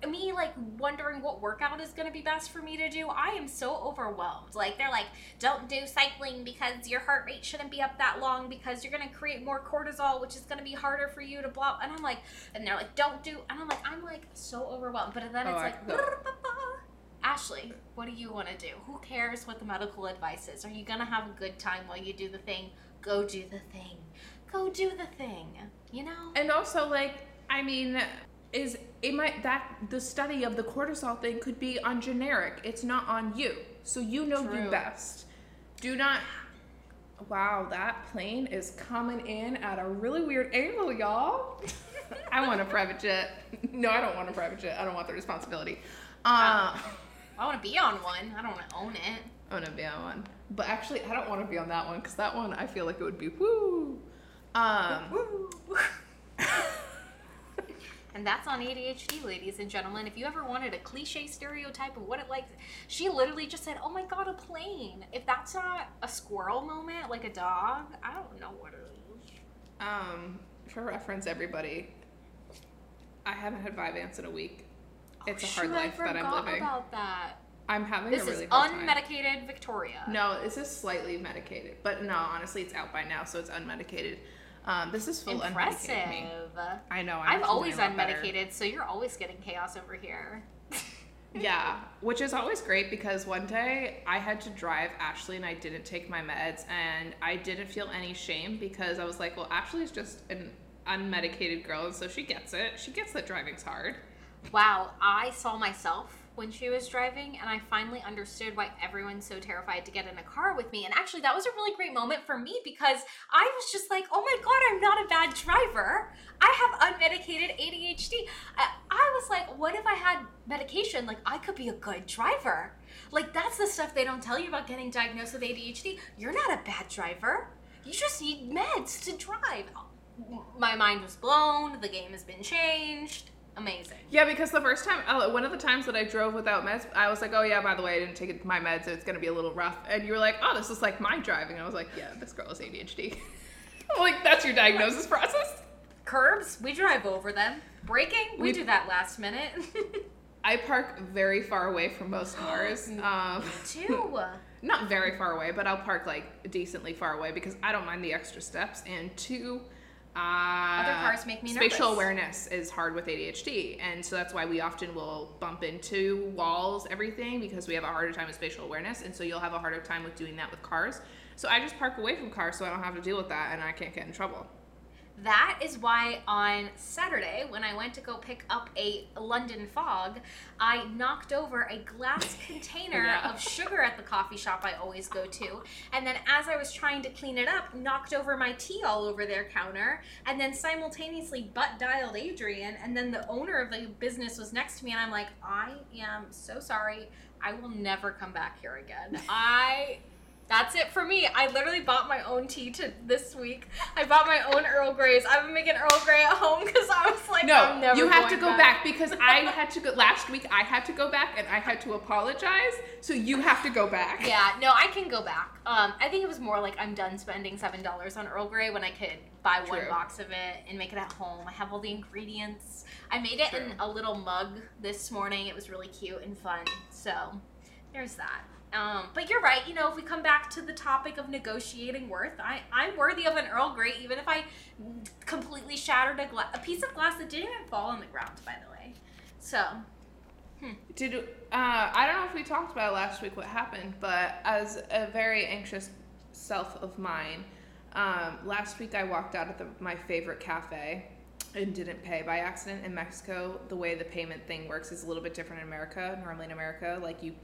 Me like wondering what workout is going to be best for me to do. I am so overwhelmed. Like they're like, don't do cycling because your heart rate shouldn't be up that long because you're going to create more cortisol, which is going to be harder for you to blah. And I'm like, and they're like, don't do. And I'm like, I'm like so overwhelmed. But then Oh, it's I like. Ashley, what do you want to do? Who cares what the medical advice is? Are you going to have a good time while you do the thing? Go do the thing. Go do the thing. You know? And also, like, I mean, is it might that the study of the cortisol thing could be on generic. It's not on you, so you know True. you best. Do not. Wow, that plane is coming in at a really weird angle, y'all. I want a private jet. No, I don't want a private jet. I don't want the responsibility. Uh, I want to be on one. I don't want to own it. I want to be on one, but actually, I don't want to be on that one because that one I feel like it would be woo. Um, And that's on ADHD, ladies and gentlemen. If you ever wanted a cliche stereotype of what it like, she literally just said, "Oh my god, a plane." If that's not a squirrel moment, like a dog, I don't know what it is. Um, for reference, everybody, I haven't had Vyvanse in a week. It's a hard life that I'm living. about that. I'm having This a really is hard time. unmedicated Victoria. No, this is slightly medicated, but no, honestly, it's out by now, so it's unmedicated. Um, this is full Impressive. unmedicated me. I know. I'm I'm always lot better. unmedicated, so you're always getting chaos over here. Yeah, which is always great because one day I had to drive Ashley and I didn't take my meds and I didn't feel any shame because I was like, well, Ashley's just an unmedicated girl and so she gets it. She gets that driving's hard. Wow, I saw myself when she was driving, and I finally understood why everyone's so terrified to get in a car with me. And actually, that was a really great moment for me because I was just like, oh my god, I'm not a bad driver. I have unmedicated ADHD. I, I was like, what if I had medication? Like, I could be a good driver. Like, that's the stuff they don't tell you about getting diagnosed with ADHD. You're not a bad driver. You just need meds to drive. My mind was blown. The game has been changed. Amazing. Yeah, because the first time, oh, one of the times that I drove without meds, I was like, oh yeah, by the way, I didn't take my meds, so it's gonna be a little rough. And you were like, oh, this is like my driving. I was like, yeah, this girl has ADHD. Like, that's your diagnosis process. Curbs, we drive over them. Braking, we, We- do that last minute. I park very far away from most cars. Um, Two. not very far away, but I'll park like decently far away because I don't mind the extra steps. And two, uh, Other cars make me spatial nervous. awareness is hard with ADHD, and so that's why we often will bump into walls, everything, because we have a harder time with spatial awareness, and so you'll have a harder time with doing that with cars. So I just park away from cars so I don't have to deal with that, and I can't get in trouble. That is why on Saturday, when I went to go pick up a London fog, I knocked over a glass container Yeah. of sugar at the coffee shop I always go to. And then as I was trying to clean it up, knocked over my tea all over their counter. And then simultaneously butt dialed Adrian. And then the owner of the business was next to me. And I'm like, I am so sorry. I will never come back here again. I. That's it for me. I literally bought my own tea to this week. I bought my own Earl Greys. I've been making Earl Grey at home because I was like, No, I'm you have to go back. because I had to go last week. I had to go back and I had to apologize. So you have to go back. Yeah, no, I can go back. Um, I think it was more like I'm done spending seven dollars on Earl Grey when I could buy one box of it and make it at home. I have all the ingredients. I made it in a little mug this morning. It was really cute and fun. So there's that. Um, but you're right. You know, if we come back to the topic of negotiating worth, I I'm worthy of an Earl Grey, even if I completely shattered a, gla- a piece of glass that didn't even fall on the ground. By the way, so Did uh, I don't know if we talked about last week what happened, but as a very anxious self of mine, um, last week I walked out of the, my favorite cafe and didn't pay by accident. In Mexico, the way the payment thing works is a little bit different in America. Normally in America, like you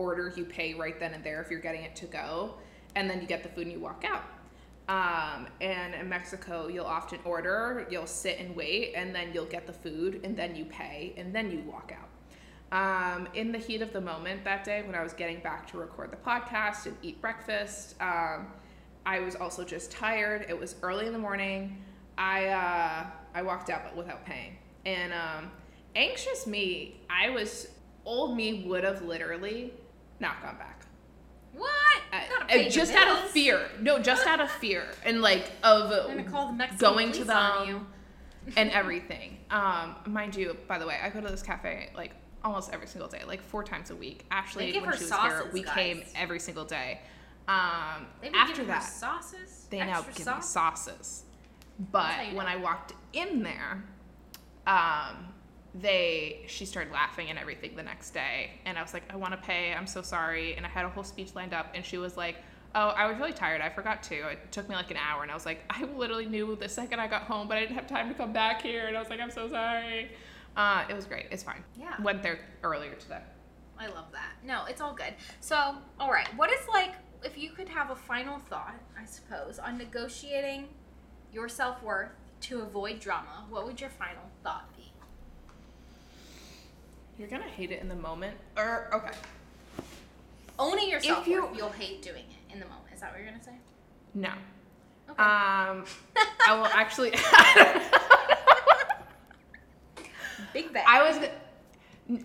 order, you pay right then and there if you're getting it to go, and then you get the food and you walk out. Um, and in Mexico, you'll often order, you'll sit and wait, and then you'll get the food, and then you pay, and then you walk out. Um, in the heat of the moment that day, when I was getting back to record the podcast and eat breakfast, um, I was also just tired. It was early in the morning. I uh, I walked out but without paying. And um, anxious me, I was old me would have literally not gone back. What? Uh, Gotta uh, pay just out of fear. No, just out of fear and like of gonna call the Mexican going to them and everything. Um, mind you, by the way, I go to this cafe like almost every single day, like four times a week. Ashley, when she was here, we guys. came every single day. Um, after that, sauces. they now give sauce. me sauces. But when. I walked in there, um, they she started laughing and everything the next day, and I was like, I want to pay. I'm so sorry, and I had a whole speech lined up, and she was like. Oh, I was really tired. I forgot to. It took me like an hour, and I was like, I literally knew the second I got home, but I didn't have time to come back here, and I was like, I'm so sorry. Uh, it was great. It's fine. Yeah. Went there earlier today. I love that. No, it's all good. So, all right. What is like if you could have a final thought, I suppose, on negotiating your self worth to avoid drama? What would your final thought be? You're gonna hate it in the moment, or okay. Owning your If you- will hate doing it in the moment. Is that what you're gonna say? No. Okay. Um, I will actually. Big bang. I was.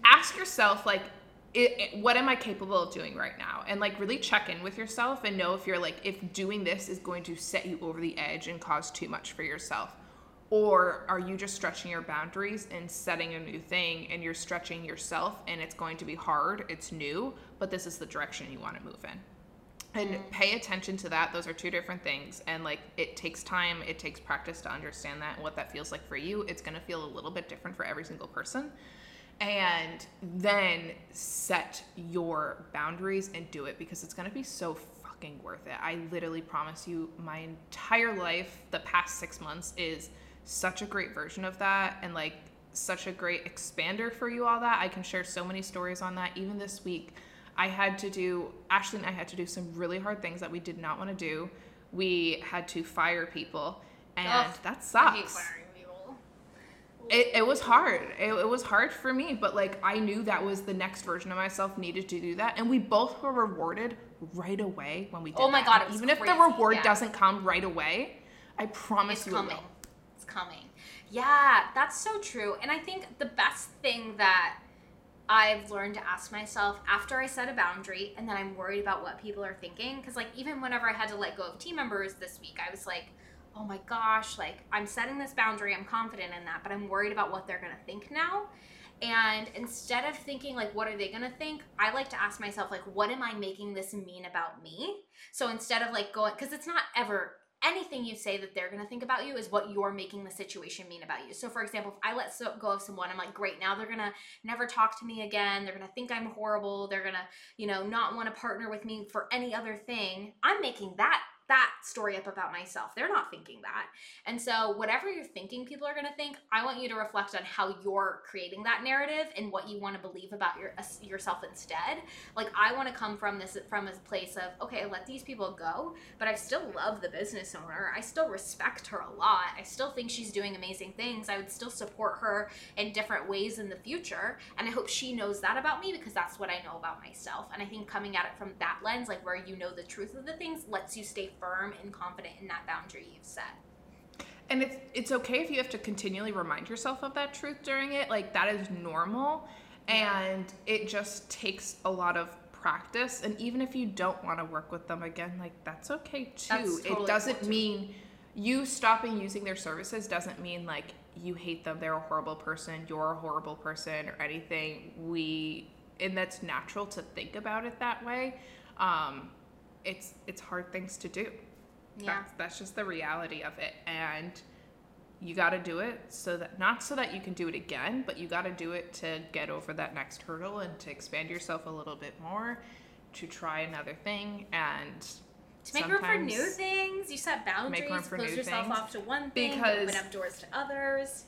Ask yourself like, it, it- what am I capable of doing right now? And like really check in with yourself and know if you're like if doing this is going to set you over the edge and cause too much for yourself. Or are you just stretching your boundaries and setting a new thing and you're stretching yourself and it's going to be hard, it's new, but this is the direction you want to move in. And mm. pay attention to that. Those are two different things. And like it takes time, it takes practice to understand that and what that feels like for you. It's going to feel a little bit different for every single person. And then set your boundaries and do it because it's going to be so fucking worth it. I literally promise you, my entire life, the past six months, is such a great version of that. And like, such a great expander for you all that. I can share so many stories on that. Even this week, I had to do, Ashley and I had to do some really hard things that we did not want to do. We had to fire people, and Ugh, that sucks. It, it was hard. It, it was hard for me, but like I knew that was the next version of myself needed to do that, and we both were rewarded right away when we did. Oh my that. God, Even if the reward yeah. doesn't come right away, I promise It's you it will. Coming. Yeah, that's so true. And I think the best thing that I've learned to ask myself after I set a boundary and then I'm worried about what people are thinking. Because, like, even whenever I had to let go of team members this week, I was like, oh my gosh, like, I'm setting this boundary. I'm confident in that, but I'm worried about what they're going to think now. And instead of thinking, like, what are they gonna think? I like to ask myself, like, what am I making this mean about me? So instead of like going, because it's not ever anything you say that they're gonna think about you is what you're making the situation mean about you. So, for example, if I let go of someone, I'm like, great, now they're gonna never talk to me again. They're gonna think I'm horrible. They're gonna, you know, not want to partner with me for any other thing. I'm making that that story up about myself. They're not thinking that. And so, whatever you're thinking people are going to think, I want you to reflect on how you're creating that narrative and what you want to believe about your, yourself instead. Like, I want to come from this from a place of, okay, let these people go, but I still love the business owner. I still respect her a lot. I still think she's doing amazing things. I would still support her in different ways in the future. And I hope she knows that about me because that's what I know about myself. And I think coming at it from that lens, like where you know the truth of the things, lets you stay firm and confident in that boundary you've set. And it's it's okay if you have to continually remind yourself of that truth during it. Like that is normal, and it just takes a lot of practice. And even if you don't want to work with them again, like that's okay too. That's totally it doesn't cool, mean you stopping using their services doesn't mean like you hate them. They're a horrible person. You're a horrible person or anything. We and that's natural to think about it that way. Um, it's it's hard things to do. Yeah. That's, that's just the reality of it. And you got to do it so that, not so that you can do it again, but you got to do it to get over that next hurdle and to expand yourself a little bit more, to try another thing. And To make room for new things, you set boundaries, room for close yourself off to one thing, Because- open up doors to others.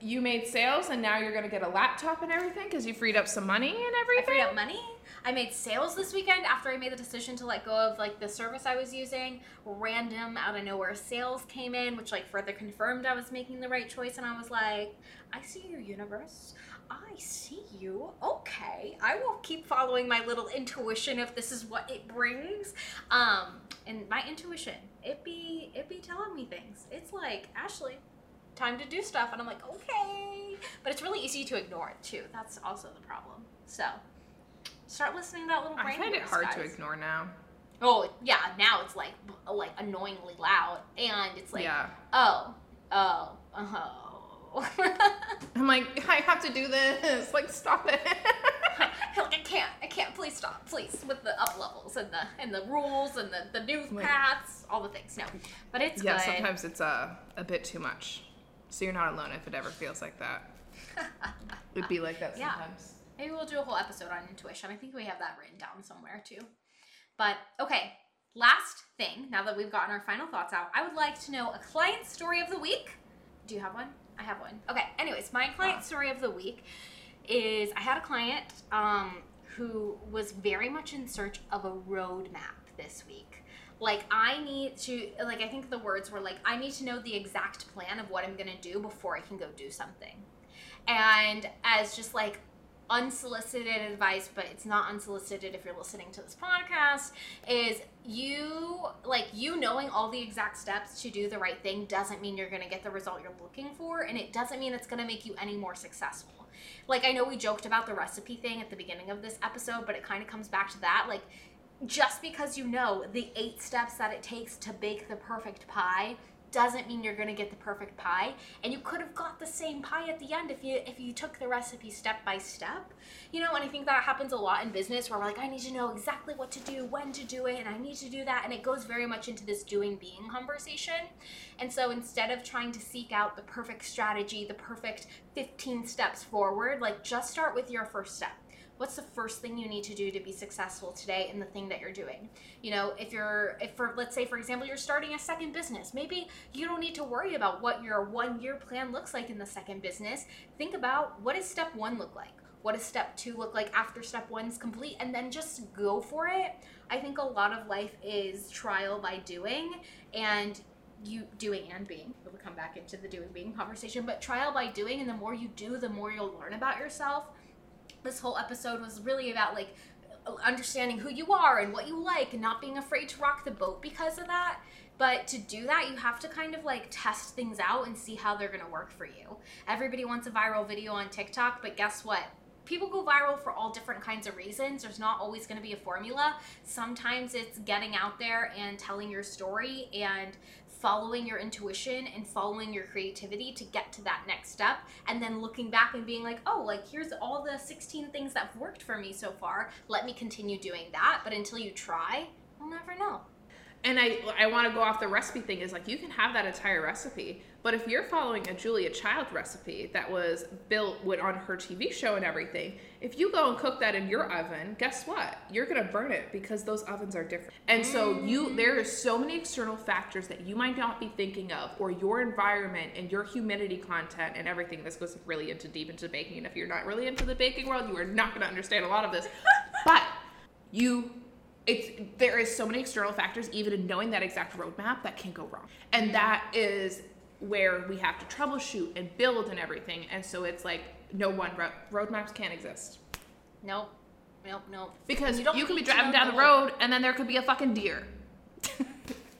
You made sales and now you're going to get a laptop and everything because you freed up some money and everything. I freed up money. I made sales this weekend after I made the decision to let go of like the service I was using. Random out of nowhere sales came in, which like further confirmed I was making the right choice. And I was like, I see your universe. I see you. Okay, I will keep following my little intuition if this is what it brings. Um, and my intuition, it be it be telling me things. It's like Ashley, time to do stuff, and I'm like, okay. But it's really easy to ignore it too. That's also the problem. So start listening to that little brain. I find it hard to ignore now. Oh yeah, now it's like like annoyingly loud, and it's like, yeah. oh, oh, oh. I'm like, I have to do this. Like, stop it. like I can't, I can't. Please stop, please, with the up levels and the and the rules and the the new Like- paths, all the things. No, but it's yeah, good. sometimes it's uh, a bit too much. So you're not alone if it ever feels like that. It'd be like that sometimes. Yeah. Maybe we'll do a whole episode on intuition. I think we have that written down somewhere too. But okay, last thing. Now that we've gotten our final thoughts out, I would like to know a client story of the week. Do you have one? I have one. Okay. Anyways, my client Ah. story of the week is I had a client um, who was very much in search of a roadmap this week. Like I need to like I think the words were like I need to know the exact plan of what I'm gonna do before I can go do something. And as just like unsolicited advice, but it's not unsolicited if you're listening to this podcast, is you like you knowing all the exact steps to do the right thing doesn't mean you're gonna get the result you're looking for, and it doesn't mean it's gonna make you any more successful. Like I know we joked about the recipe thing at the beginning of this episode, but it kind of comes back to that. Like just because you know the eight steps that it takes to bake the perfect pie doesn't mean you're going to get the perfect pie. And you could have got the same pie at the end if you if you took the recipe step by step. You know and i think that happens a lot in business where we're like i need to know exactly what to do when to do it and i need to do that. And it goes very much into this doing being conversation. And so instead of trying to seek out the perfect strategy the perfect 15 steps forward like just start with your first step what's the first thing you need to do to be successful today in the thing that you're doing? You know if you're if for let's say for example you're starting a second business maybe you don't need to worry about what your one year plan looks like in the second business. Think about what does step one look like? What does step two look like after step one's complete? And then just go for it. I think a lot of life is trial by doing and you doing and being we'll come back into the doing being conversation but trial by doing and the more you do the more you'll learn about yourself this whole episode was really about like understanding who you are and what you like and not being afraid to rock the boat because of that. But to do that you have to kind of like test things out and see how they're going to work for you. Everybody wants a viral video on tiktok but guess what? People go viral for all different kinds of reasons. There's not always going to be a formula. Sometimes it's getting out there and telling your story and following your intuition and following your creativity to get to that next step and then looking back and being like oh like here's all the 16 things that have worked for me so far. Let me continue doing that. But until you try you'll never know. And I I want to go off the recipe thing is like you can have that entire recipe, but if you're following a Julia Child recipe that was built with on her TV show and everything, if you go and cook that in your oven, guess what? You're gonna burn it because those ovens are different. And so you mm. there are so many external factors that you might not be thinking of, or your environment and your humidity content and everything. This goes really into deep into baking. And if you're not really into the baking world, you are not gonna understand a lot of this. but you it's there is so many external factors even in knowing that exact roadmap that can go wrong and that is where we have to troubleshoot and build and everything and so it's like no one ro- roadmaps can't exist. Nope nope nope. Because You you, can be driving down the the road and then there could be a fucking deer.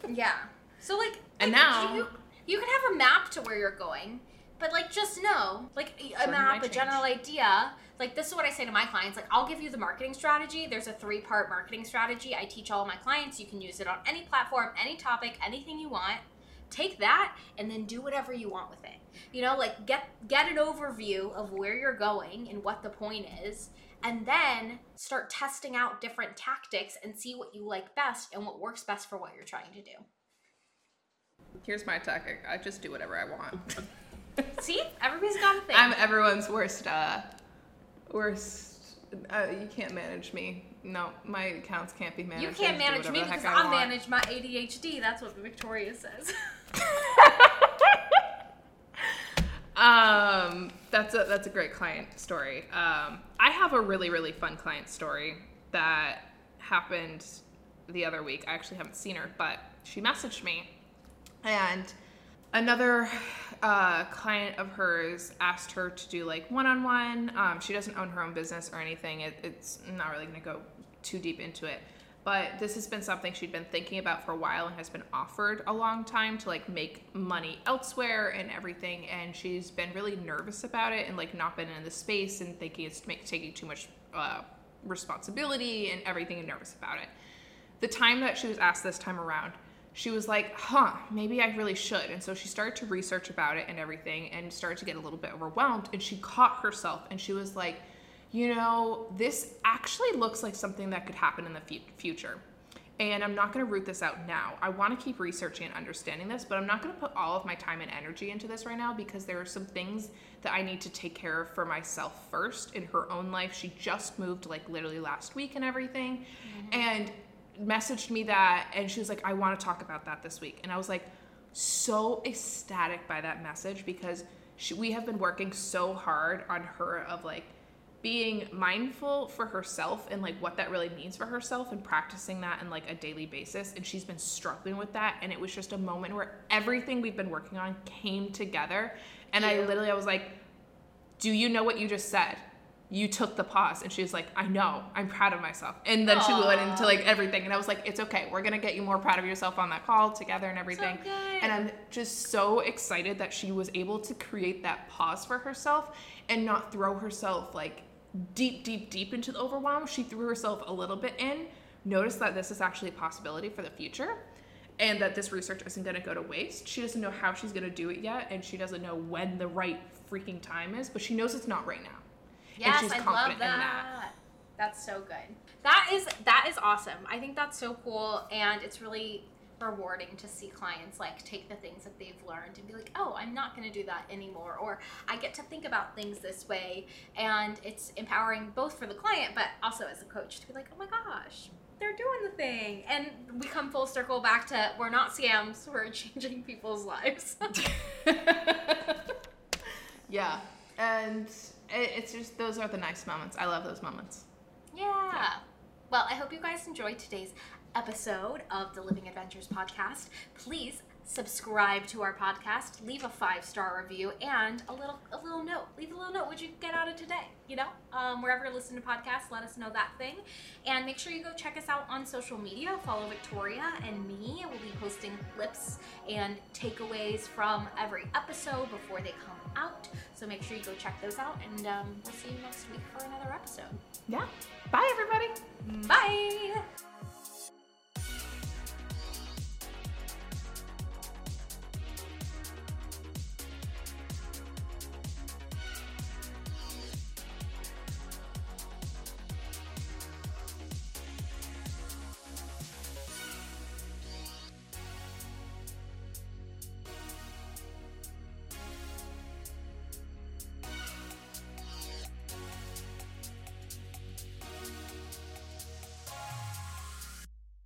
Yeah. So like And now- you, you can have a map to where you're going but like just know like a map a general idea like this is what i say to my clients like i'll give you the marketing strategy. There's a three part marketing strategy. I teach all my clients. You can use it on any platform any topic anything you want take that and then do whatever you want with it. You know like get get an overview of where you're going and what the point is and then start testing out different tactics and see what you like best and what works best for what you're trying to do. Here's my tactic. I just do whatever i want. See? Everybody's got a thing. I'm everyone's worst uh worst uh, you can't manage me. No my accounts can't be managed. You I can't manage me because heck I, manage my ADHD. That's what Victoria says. Um, that's a that's a great client story. Um, I have a really really fun client story. that happened the other week. I actually haven't seen her, but she messaged me, and another uh, client of hers asked her to do like one-on-one. Um, she doesn't own her own business or anything. It, it's not really going to go too deep into it. But this has been something she'd been thinking about for a while and has been offered a long time to like make money elsewhere and everything. And she's been really nervous about it and like not been in the space and thinking it's make, taking too much uh, responsibility and everything and nervous about it. The time that she was asked this time around, she was like, huh, maybe I really should. And so she started to research about it and everything and started to get a little bit overwhelmed. And she caught herself and she was like, you know, this actually looks like something that could happen in the future. And I'm not going to root this out now. I want to keep researching and understanding this, but I'm not going to put all of my time and energy into this right now because there are some things that I need to take care of for myself first in her own life. She just moved like literally last week and everything. Mm-hmm. And messaged me that and she was like, I want to talk about that this week. And I was like, so ecstatic by that message because she, we have been working so hard on her of like being mindful for herself and like what that really means for herself and practicing that in like a daily basis and she's been struggling with that and it was just a moment where everything we've been working on came together and yeah. i literally i was like do you know what you just said? You took the pause and she was like i know. I'm proud of myself. And then Aww. she went into like everything and i was like it's okay. We're gonna get you more proud of yourself on that call together and everything. so and i'm just so excited that she was able to create that pause for herself and not throw herself like deep deep deep into the overwhelm she threw herself a little bit in noticed that this is actually a possibility for the future and that this research isn't going to go to waste she doesn't know how she's going to do it yet and she doesn't know when the right freaking time is but she knows it's not right now Yes, I love that. that. That's so good. That is that is awesome. I think that's so cool, and it's really rewarding to see clients like take the things that they've learned and be like, oh, I'm not going to do that anymore, or I get to think about things this way, and it's empowering both for the client, but also as a coach to be like, oh my gosh, they're doing the thing, and we come full circle back to we're not scams, we're changing people's lives. yeah, and it's just those are the nice moments. I love those moments. Yeah. yeah. Well, I hope you guys enjoyed today's episode of the Living Adventures podcast. Please subscribe to our podcast, leave a five star review, and a little a little note. Leave a little note. What'd you get out of today? You know, um, wherever you listen to podcasts, let us know that thing. And make sure you go check us out on social media. Follow Victoria and me. We'll be posting clips and takeaways from every episode before they come out. So make sure you go check those out, and um, we'll see you next week for another episode. Yeah. Bye, everybody. Bye.